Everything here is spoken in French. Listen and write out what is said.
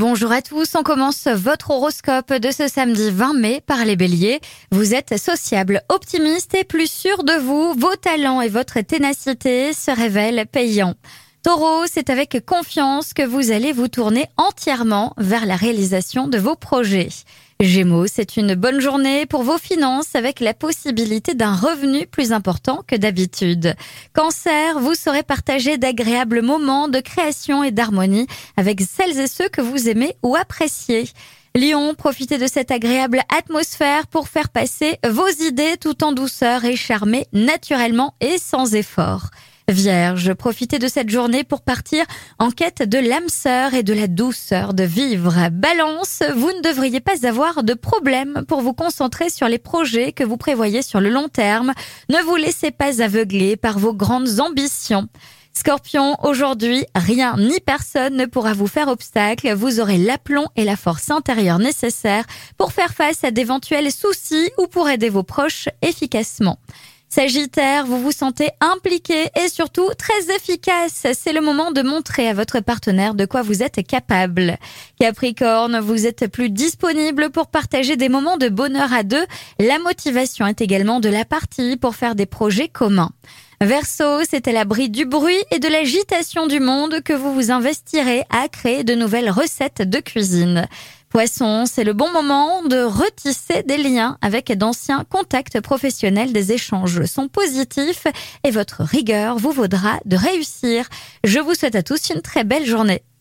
Bonjour à tous, on commence votre horoscope de ce samedi 20 mai par les béliers. Vous êtes sociable, optimiste et plus sûr de vous, vos talents et votre ténacité se révèlent payants. Taureau, c'est avec confiance que vous allez vous tourner entièrement vers la réalisation de vos projets. Gémeaux, c'est une bonne journée pour vos finances avec la possibilité d'un revenu plus important que d'habitude. Cancer, vous saurez partager d'agréables moments de création et d'harmonie avec celles et ceux que vous aimez ou appréciez. Lion, profitez de cette agréable atmosphère pour faire passer vos idées tout en douceur et charmer naturellement et sans effort. Vierge, profitez de cette journée pour partir en quête de l'âme sœur et de la douceur de vivre. Balance, vous ne devriez pas avoir de problème pour vous concentrer sur les projets que vous prévoyez sur le long terme. Ne vous laissez pas aveugler par vos grandes ambitions. Scorpion, aujourd'hui, rien ni personne ne pourra vous faire obstacle. Vous aurez l'aplomb et la force intérieure nécessaires pour faire face à d'éventuels soucis ou pour aider vos proches efficacement. Sagittaire, vous vous sentez impliqué et surtout très efficace. C'est le moment de montrer à votre partenaire de quoi vous êtes capable. Capricorne, vous êtes plus disponible pour partager des moments de bonheur à deux. La motivation est également de la partie pour faire des projets communs. Verseau, c'est à l'abri du bruit et de l'agitation du monde que vous vous investirez à créer de nouvelles recettes de cuisine. Poisson, c'est le bon moment de retisser des liens avec d'anciens contacts professionnels. Des échanges sont positifs et votre rigueur vous vaudra de réussir. Je vous souhaite à tous une très belle journée.